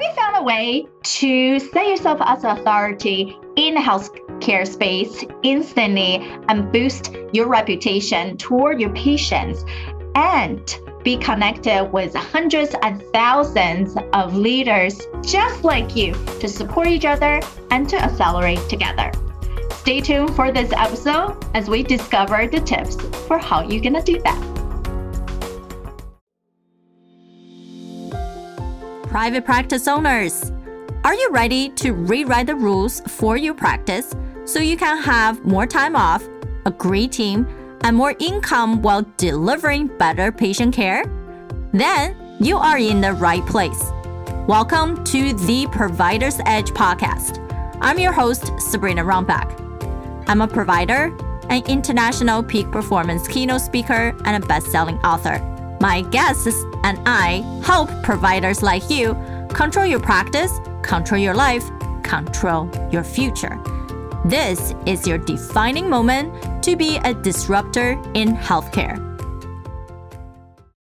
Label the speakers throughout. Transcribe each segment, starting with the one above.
Speaker 1: Have you found a way to set yourself as an authority in the healthcare space instantly and boost your reputation toward your patients and be connected with hundreds and thousands of leaders just like you to support each other and to accelerate together? Stay tuned for this episode as we discover the tips for how you're going to do that.
Speaker 2: Private practice owners, are you ready to rewrite the rules for your practice so you can have more time off, a great team, and more income while delivering better patient care? Then you are in the right place. Welcome to the Provider's Edge podcast. I'm your host, Sabrina Runbeck. I'm a provider, an international peak performance keynote speaker, and a best selling author. My guests and I help providers like you control your practice, control your life, control your future. This is your defining moment to be a disruptor in healthcare.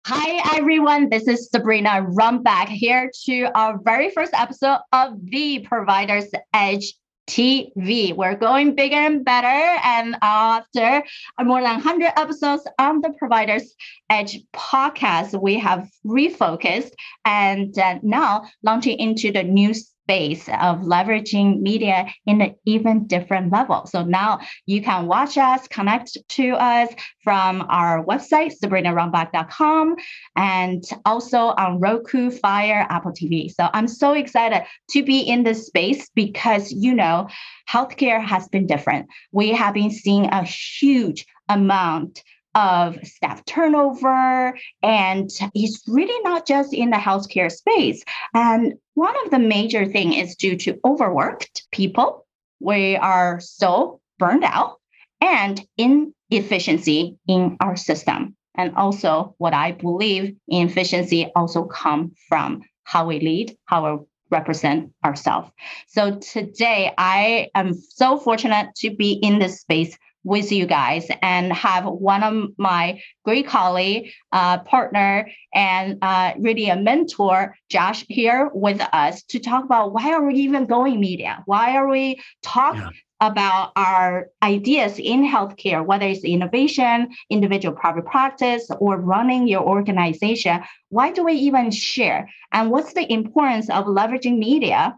Speaker 1: Hi, everyone. This is Sabrina Runbeck here to our very first episode of the Provider's Edge TV. We're going bigger and better. And after more than 100 episodes on the Providers Edge podcast, we have refocused and uh, now launching into the new space of leveraging media in an even different level. So now you can watch us, connect to us from our website, sabrinarunbeck.com, and also on Roku, Fire, Apple TV. So I'm so excited to be in this space because, you know, healthcare has been different. We have been seeing a huge amount of staff turnover. And it's really not just in the healthcare space. And one of the major thing is due to overworked people. We are so burned out and inefficiency in our system. And also what I believe inefficiency also come from how we lead, how we represent ourselves. So today I am so fortunate to be in this space with you guys and have one of my great colleague, uh, partner, and uh, really a mentor, Josh, here with us to talk about why are we even going media? Why are we talking? Yeah. About our ideas in healthcare, whether it's innovation, individual private practice, or running your organization, why do we even share? And what's the importance of leveraging media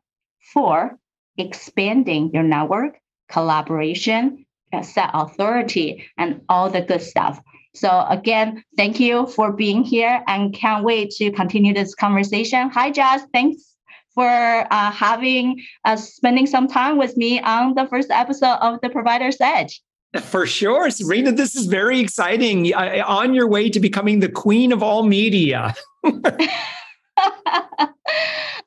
Speaker 1: for expanding your network, collaboration, set authority and all the good stuff. So again, thank you for being here and can't wait to continue this conversation. Hi, Josh. Thanks for uh, having uh, spending some time with me on the first episode of the Provider's Edge.
Speaker 3: For sure, Sabrina, this is very exciting. On your way to becoming the queen of all media.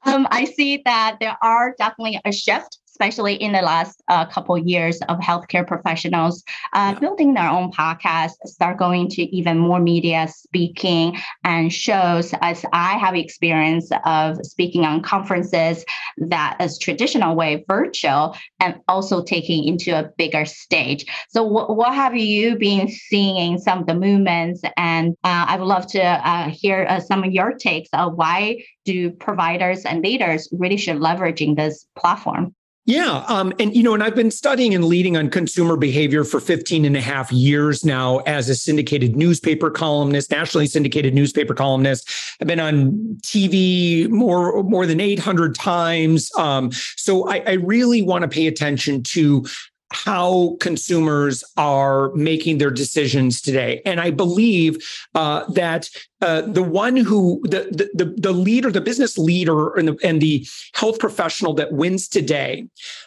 Speaker 1: um, I see that there are definitely a shift especially in the last uh, couple years of healthcare professionals uh, yeah. building their own podcast, start going to even more media speaking and shows. As I have experience of speaking on conferences that is traditional way, virtual, and also taking into a bigger stage. So, what, what have you been seeing in some of the movements? And uh, I would love to uh, hear uh, some of your takes of why do providers and leaders really should leveraging this platform.
Speaker 3: Yeah. Um, and, you know, and I've been studying and leading on consumer behavior for 15 and a half years now as a syndicated newspaper columnist, nationally syndicated newspaper columnist. I've been on TV more, more than 800 times. Um, so I, I really want to pay attention to how consumers are making their decisions today. And I believe uh, that uh, the one who the, the the leader, the business leader, and the, and the health professional that wins today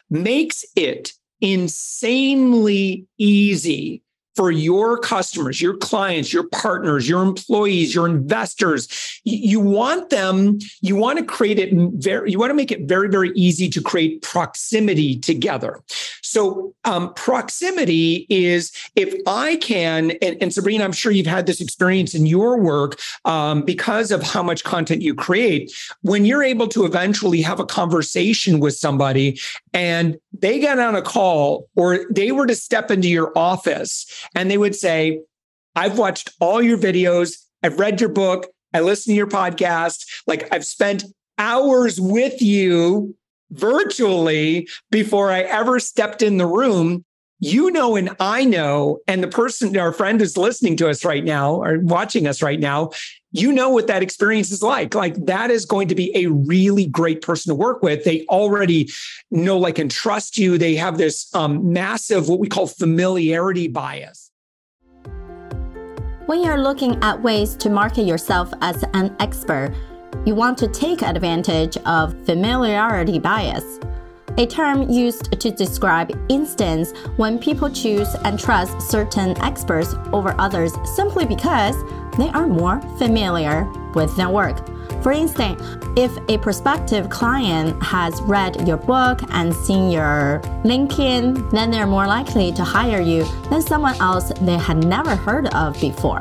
Speaker 3: makes it insanely easy for your customers, your clients, your partners, your employees, your investors. You want them, you want to create it very, you want to make it very, very easy to create proximity together. So, um, proximity is if I can, and, and, Sabrina, I'm sure you've had this experience in your work um, because of how much content you create. When you're able to eventually have a conversation with somebody and they got on a call or they were to step into your office and they would say, I've watched all your videos, I've read your book, I listen to your podcast. Like I've spent hours with you virtually before I ever stepped in the room. You know, and I know, and the person, our friend who's listening to us right now or watching us right now, you know what that experience is like. Like that is going to be a really great person to work with. They already know, like, and trust you. They have this um, massive, what we call familiarity bias.
Speaker 2: When you're looking at ways to market yourself as an expert, you want to take advantage of familiarity bias, a term used to describe instance when people choose and trust certain experts over others simply because they are more familiar with their work. For instance, if a prospective client has read your book and seen your LinkedIn, then they're more likely to hire you than someone else they had never heard of before.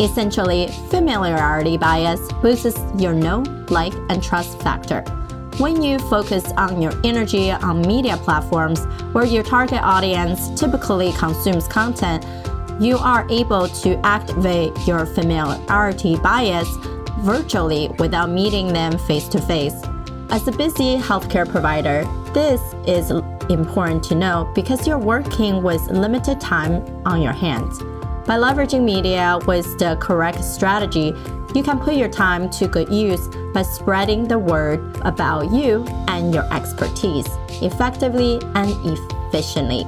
Speaker 2: Essentially, familiarity bias boosts your know, like, and trust factor. When you focus on your energy on media platforms where your target audience typically consumes content, you are able to activate your familiarity bias virtually without meeting them face to face. As a busy healthcare provider, this is important to know because you're working with limited time on your hands. By leveraging media with the correct strategy, you can put your time to good use by spreading the word about you and your expertise effectively and efficiently.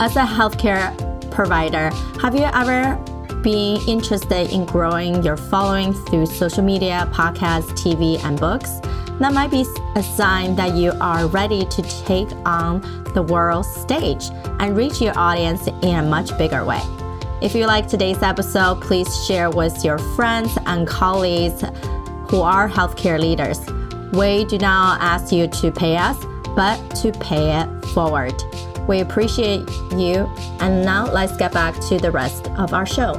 Speaker 2: As a healthcare provider, have you ever been interested in growing your following through social media, podcasts, TV, and books? That might be a sign that you are ready to take on the world stage and reach your audience in a much bigger way. If you like today's episode, please share with your friends and colleagues who are healthcare leaders. We do not ask you to pay us, but to pay it forward. We appreciate you. And now let's get back to the rest of our show.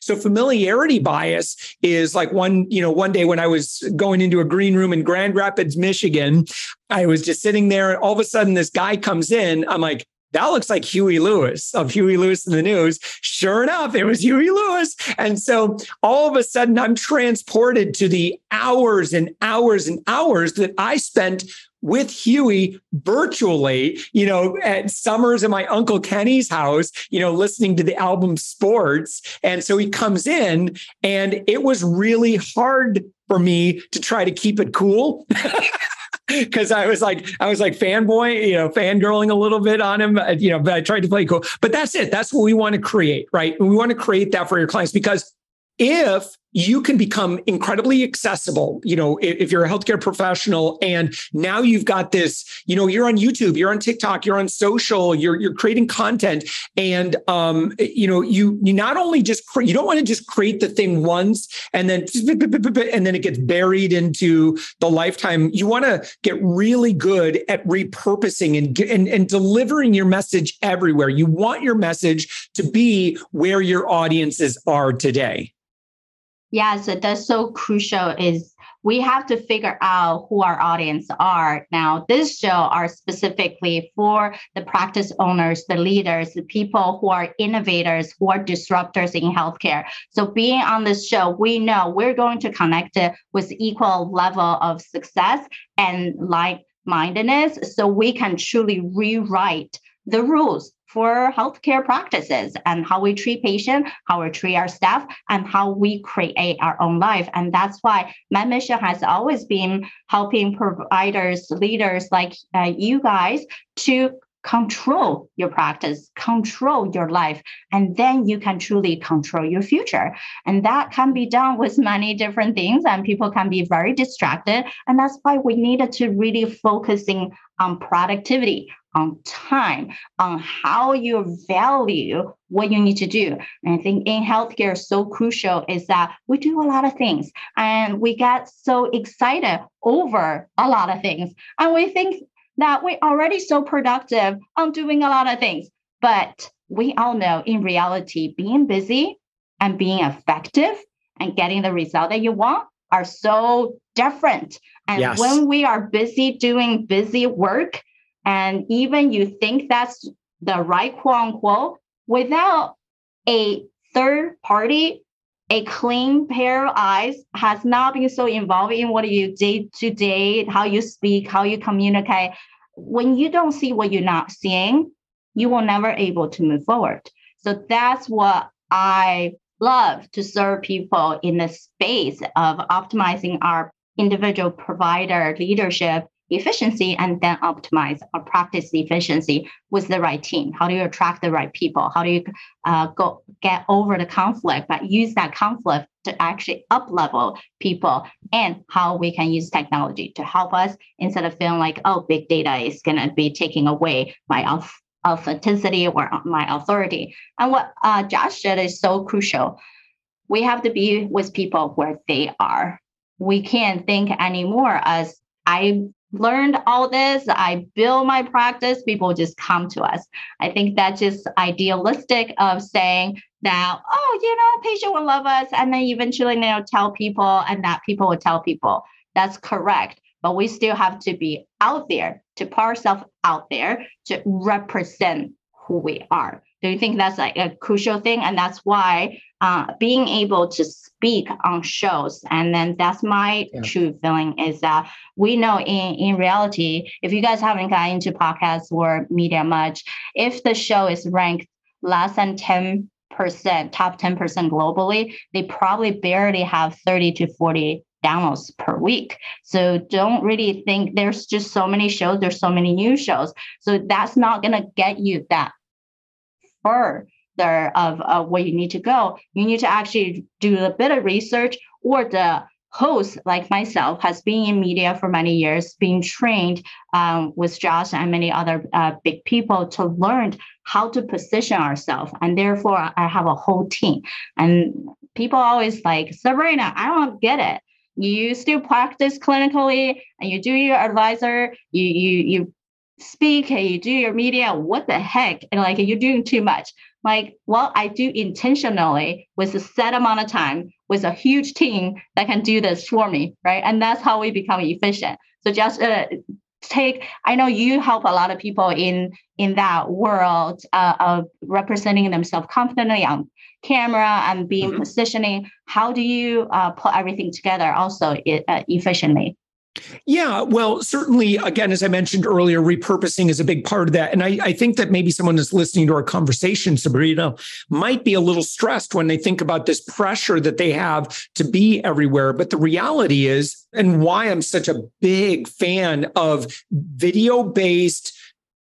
Speaker 3: So familiarity bias is like one, you know, one day when I was going into a green room in Grand Rapids, Michigan, I was just sitting there and all of a sudden this guy comes in. I'm like, that looks like Huey Lewis of Huey Lewis and the News. Sure enough, it was Huey Lewis. And so all of a sudden, I'm transported to the hours and hours and hours that I spent with Huey virtually, you know, at summers at my uncle Kenny's house, you know, listening to the album Sports. And so he comes in and it was really hard for me to try to keep it cool. because I was like, I was like fanboy, you know, fangirling a little bit on him, you know, but I tried to play cool. But that's it. That's what we want to create, right? we want to create that for your clients because if you can become incredibly accessible you know if, you're a healthcare professional and now you've got this you know you're on youtube you're on tiktok you're on social you're you're creating content and um you know you you not only just cre- you don't want to just create the thing once and then and then it gets buried into the lifetime. You want to get really good at repurposing and, and and delivering your message everywhere. You want your message to be where your audiences are today
Speaker 1: Yes, that's so crucial is we have to figure out who our audience are. Now, this show are specifically for the practice owners, the leaders, the people who are innovators, who are disruptors in healthcare. So being on this show, we know we're going to connect it with equal level of success and like mindedness so we can truly rewrite the rules for healthcare practices and how we treat patients, how we treat our staff, and how we create our own life. And that's why my mission has always been helping providers, leaders like uh, you guys to control your practice, control your life, and then you can truly control your future. And that can be done with many different things, and people can be very distracted. And that's why we needed to really focusing on productivity, on time, on how you value what you need to do. And I think in healthcare, so crucial is that we do a lot of things and we get so excited over a lot of things. And we think that we're already so productive on doing a lot of things. But we all know in reality, being busy and being effective and getting the result that you want are so different. And yes. when we are busy doing busy work, and even you think that's the right quote unquote, without a third party a clean pair of eyes has not been so involved in what you day to day, how you speak, how you communicate. When you don't see what you're not seeing, you will never able to move forward. So that's what I love to serve people in the space of optimizing our individual provider leadership efficiency and then optimize or practice efficiency with the right team. How do you attract the right people? How do you uh, go get over the conflict but use that conflict to actually up level people and how we can use technology to help us instead of feeling like oh big data is going to be taking away my authenticity or my authority. And what uh, josh said is so crucial. We have to be with people where they are. We can't think anymore as I learned all this, I build my practice, people just come to us. I think that's just idealistic of saying that, oh, you know, patient will love us. And then eventually they'll tell people and that people will tell people. That's correct. But we still have to be out there to put ourselves out there to represent who we are. Do you think that's like a crucial thing? And that's why uh, being able to speak on shows, and then that's my yeah. true feeling is that we know in, in reality, if you guys haven't gotten into podcasts or media much, if the show is ranked less than 10 percent top 10% globally they probably barely have 30 to 40 downloads per week. So don't really think there's just so many shows, there's so many new shows. So that's not going to get you that further of uh, where you need to go. You need to actually do a bit of research or the host like myself has been in media for many years being trained um, with josh and many other uh, big people to learn how to position ourselves and therefore i have a whole team and people always like sabrina i don't get it you still practice clinically and you do your advisor you you you speak and you do your media? What the heck? And like you're doing too much. Like well i do intentionally with a set amount of time with a huge team that can do this for me right? And that's how we become efficient. So just uh, take i know you help a lot of people in in that world uh, of representing themselves confidently on camera and being mm-hmm. positioning. How do you uh, put everything together also uh, efficiently
Speaker 3: yeah, well, certainly, again, as I mentioned earlier, repurposing is a big part of that. And I, I, think that maybe someone that's listening to our conversation, Sabrina, might be a little stressed when they think about this pressure that they have to be everywhere. But the reality is, and why I'm such a big fan of video based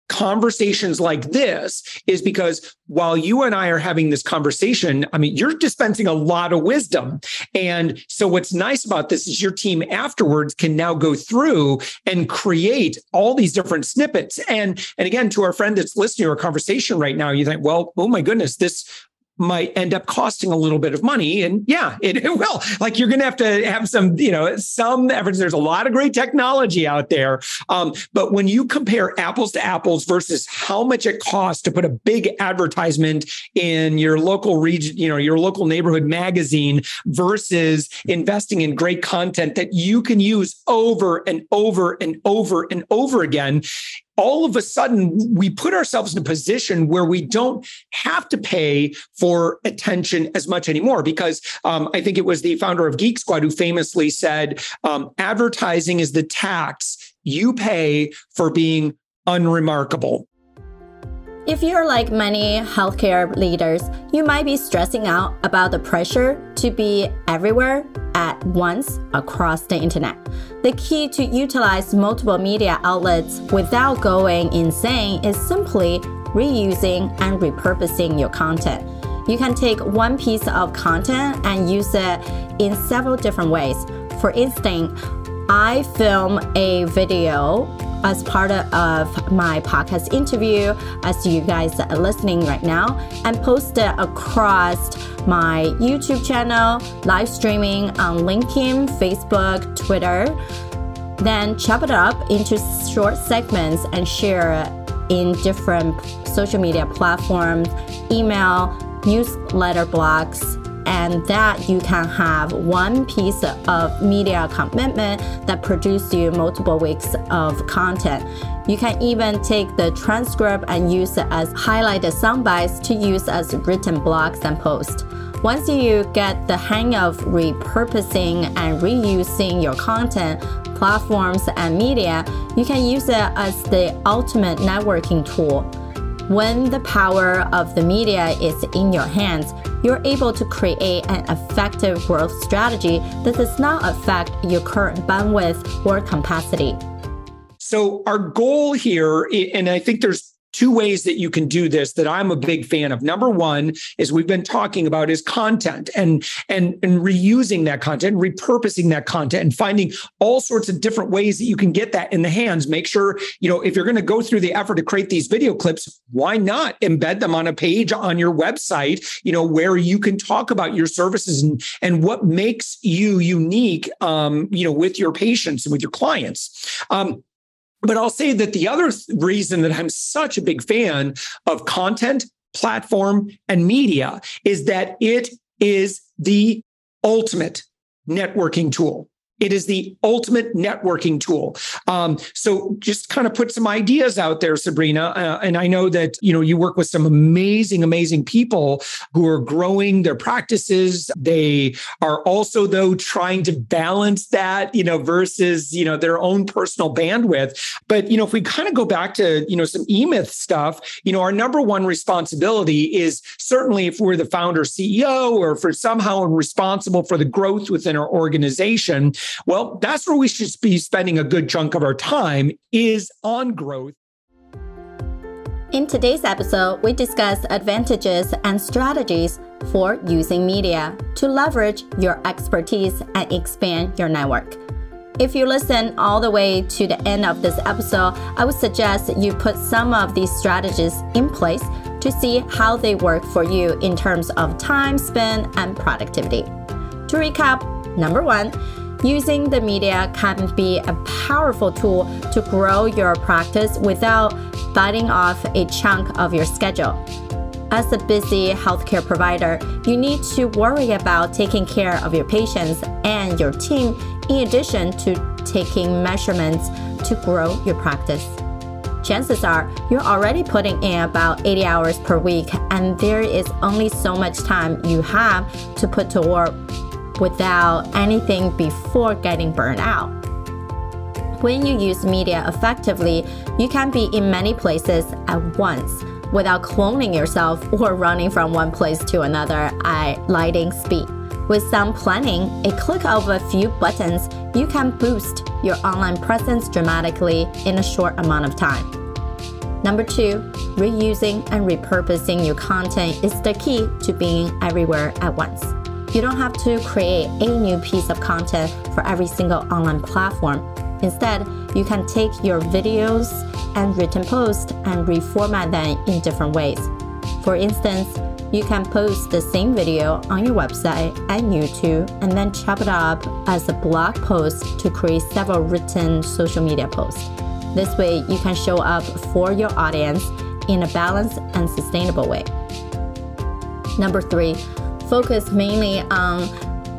Speaker 3: conversations like this is because while you and I are having this conversation, I mean, you're dispensing a lot of wisdom. And so what's nice about this is your team afterwards can now go through and create all these different snippets. And and again, to our friend that's listening to our conversation right now, you think, well, oh my goodness, this might end up costing a little bit of money. And yeah, it, it will. Like you're going to have to have some, you know, some efforts. There's a lot of great technology out there. Um, but when you compare apples to apples versus how much it costs to put a big advertisement in your local region, you know, your local neighborhood magazine versus investing in great content that you can use over and over and over and over again, all of a sudden we put ourselves in a position where we don't have to pay for attention as much anymore because um, i think it was the founder of geek squad who famously said um, advertising is the tax you pay for being unremarkable
Speaker 2: if you're like many healthcare leaders, you might be stressing out about the pressure to be everywhere at once across the internet. The key to utilize multiple media outlets without going insane is simply reusing and repurposing your content. You can take one piece of content and use it in several different ways. For instance, I film a video as part of my podcast interview, as you guys are listening right now, and post it across my YouTube channel, live streaming on LinkedIn, Facebook, Twitter. Then chop it up into short segments and share it in different social media platforms, email, newsletter blogs, and that you can have one piece of media commitment that produce you multiple weeks of content. You can even take the transcript and use it as highlighted sound bites to use as written blogs and posts. Once you get the hang of repurposing and reusing your content, platforms, and media, you can use it as the ultimate networking tool. When the power of the media is in your hands, you're able to create an effective growth strategy that does not affect your current bandwidth or capacity.
Speaker 3: So, our goal here, and I think there's two ways that you can do this that I'm a big fan of. Number one is we've been talking about is content and and and reusing that content, repurposing that content, and finding all sorts of different ways that you can get that in the hands. Make sure you know if you're going to go through the effort to create these video clips, why not embed them on a page on your website? You know where you can talk about your services and and what makes you unique. Um, you know with your patients and with your clients. Um, but I'll say that the other reason that I'm such a big fan of content, platform, and media is that it is the ultimate networking tool. It is the ultimate networking tool. Um, so just kind of put some ideas out there, Sabrina. Uh, and I know that you know you work with some amazing, amazing people who are growing their practices. They are also though trying to balance that, you know, versus you know their own personal bandwidth. But you know, if we kind of go back to you know some eMyth stuff, you know, our number one responsibility is certainly if we're the founder, CEO, or we're somehow responsible for the growth within our organization well, that's where we should be spending a good chunk of our time is on growth.
Speaker 2: In today's episode, we discuss advantages and strategies for using media to leverage your expertise and expand your network. If you listen all the way to the end of this episode, I would suggest you put some of these strategies in place to see how they work for you in terms of time spent and productivity. To recap, number one, Using the media can be a powerful tool to grow your practice without biting off a chunk of your schedule. As a busy healthcare provider, you need to worry about taking care of your patients and your team in addition to taking measurements to grow your practice. Chances are you're already putting in about 80 hours per week, and there is only so much time you have to put to work without anything before getting burned out. When you use media effectively, you can be in many places at once without cloning yourself or running from one place to another at lightning speed. With some planning, a click of a few buttons, you can boost your online presence dramatically in a short amount of time. Number two, reusing and repurposing your content is the key to being everywhere at once. You don't have to create a new piece of content for every single online platform. Instead, you can take your videos and written posts and reformat them in different ways. For instance, you can post the same video on your website and YouTube and then chop it up as a blog post to create several written social media posts. This way, you can show up for your audience in a balanced and sustainable way. Number three, focus mainly on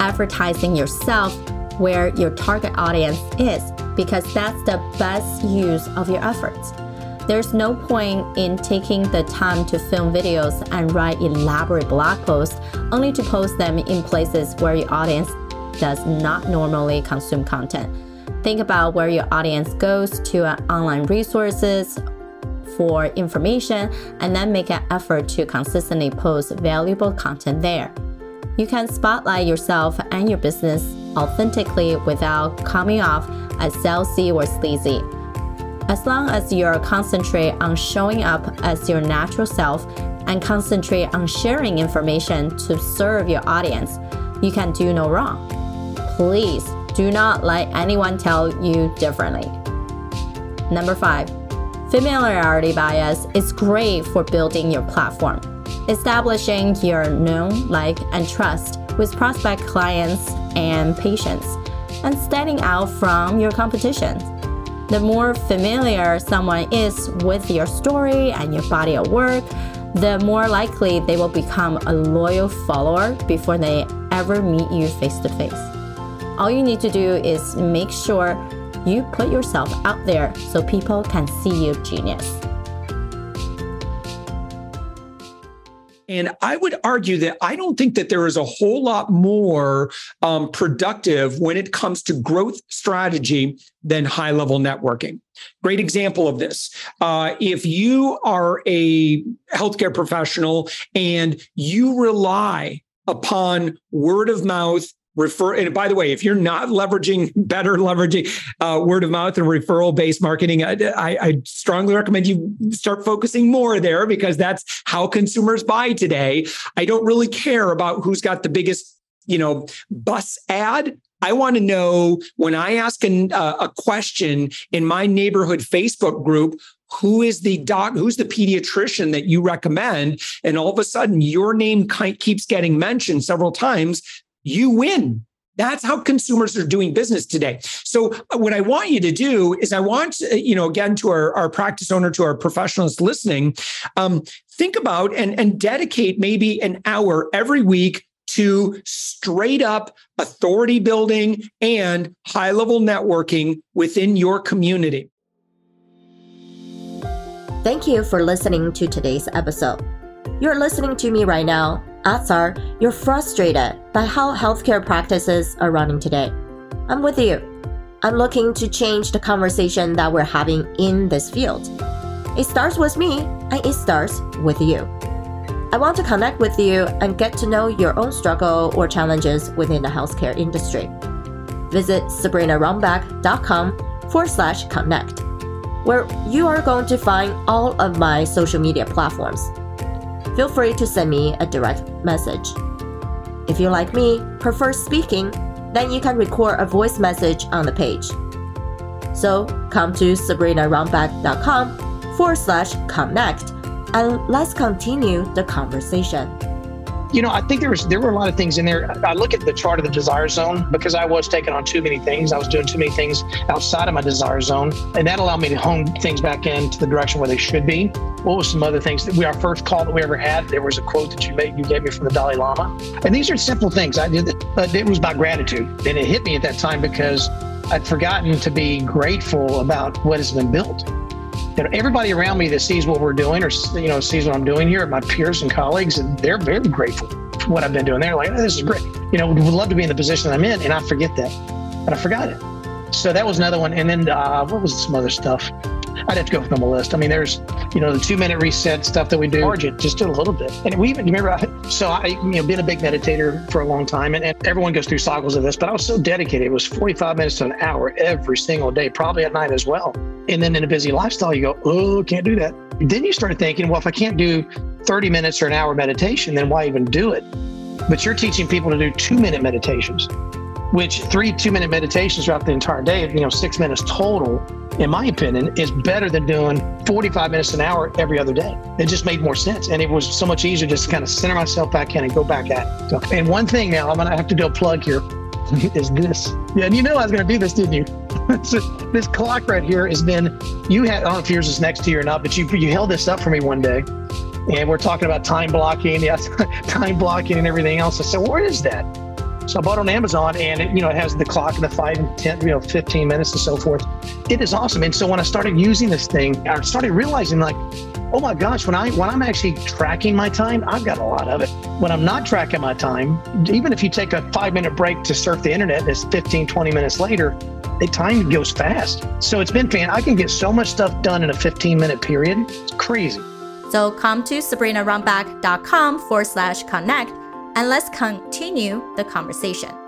Speaker 2: advertising yourself where your target audience is because that's the best use of your efforts. There's no point in taking the time to film videos and write elaborate blog posts only to post them in places where your audience does not normally consume content. Think about where your audience goes to uh, online resources for information and then make an effort to consistently post valuable content there. You can spotlight yourself and your business authentically without coming off as salesy or sleazy. As long as you are concentrate on showing up as your natural self and concentrate on sharing information to serve your audience, you can do no wrong. Please do not let anyone tell you differently. Number five, Familiarity bias is great for building your platform, establishing your known, like, and trust with prospect clients and patients, and standing out from your competition. The more familiar someone is with your story and your body of work, the more likely they will become a loyal follower before they ever meet you face to face. All you need to do is make sure you put yourself out there so people can see your genius.
Speaker 3: And I would argue that I don't think that there is a whole lot more um, productive when it comes to growth strategy than high level networking. Great example of this. Uh, if you are a healthcare professional and you rely upon word of mouth refer and by the way if you're not leveraging better leveraging uh, word of mouth and referral based marketing I, I, strongly recommend you start focusing more there because that's how consumers buy today. I don't really care about who's got the biggest you know bus ad. I want to know when I ask an, uh, a question in my neighborhood Facebook group, who is the doc who's the pediatrician that you recommend? And all of a sudden your name keeps getting mentioned several times you win. That's how consumers are doing business today. So uh, what I want you to do is I want, uh, you know, again, to our, our practice owner, to our professionals listening, um, think about and, and dedicate maybe an hour every week to straight up authority building and high level networking within your community.
Speaker 2: Thank you for listening to today's episode. You're listening to me right now Odds are you're frustrated by how healthcare practices are running today. I'm with you. I'm looking to change the conversation that we're having in this field. It starts with me and it starts with you. I want to connect with you and get to know your own struggle or challenges within the healthcare industry. Visit sabrinarunbeck.com forward slash connect, where you are going to find all of my social media platforms feel free to send me a direct message. If you like me, prefer speaking, then you can record a voice message on the page. So come to sabrinarunbeck.com forward slash connect and let's continue the conversation
Speaker 4: you know, I think there was there were a lot of things in there. I look at the chart of the desire zone because I was taking on too many things. I was doing too many things outside of my desire zone, and that allowed me to hone things back into the direction where they should be. What was some other things that we our first call that we ever had? There was a quote that you made you gave me from the Dalai Lama, and these are simple things. I did, but it was about gratitude, and it hit me at that time because I'd forgotten to be grateful about what has been built everybody around me that sees what we're doing or you know sees what I'm doing here, my peers and colleagues, and they're very grateful for what I've been doing. They're like, oh, "This is great." You know, would love to be in the position that I'm in, and I forget that, but I forgot it. So that was another one. And then uh, what was some other stuff? I'd have to go through the list. I mean, there's, you know, the two minute reset stuff that we do, Margin, just a little bit. And we even, remember, I, so I, you know, been a big meditator for a long time and, and everyone goes through cycles of this, but I was so dedicated. It was 45 minutes to an hour every single day, probably at night as well. And then in a busy lifestyle, you go, oh, can't do that. Then you start thinking, well, if I can't do 30 minutes or an hour meditation, then why even do it? But you're teaching people to do two minute meditations which three two minute meditations throughout the entire day, you know, six minutes total, in my opinion, is better than doing 45 minutes an hour every other day. It just made more sense. And it was so much easier just to kind of center myself back in and go back at it. So, and one thing now, I'm going to have to do a plug here is this. Yeah, and you know I was going to do this, didn't you? so this clock right here has been, you had, I don't know if yours is next to you or not, but you, you held this up for me one day and we're talking about time blocking, yes, time blocking and everything else. I said, where is that? So I bought on Amazon and it, you know, it has the clock and the five and 10, you know, 15 minutes and so forth. It is awesome. And so when I started using this thing, I started realizing like, oh my gosh, when I when I'm actually tracking my time, I've got a lot of it. When I'm not tracking my time, even if you take a five minute break to surf the internet and it's 15, 20 minutes later, the time goes fast. So it's been fan. I can get so much stuff done in a 15 minute period. It's crazy.
Speaker 2: So come to sabrinarunbeck.com forward slash connect and let's continue the conversation.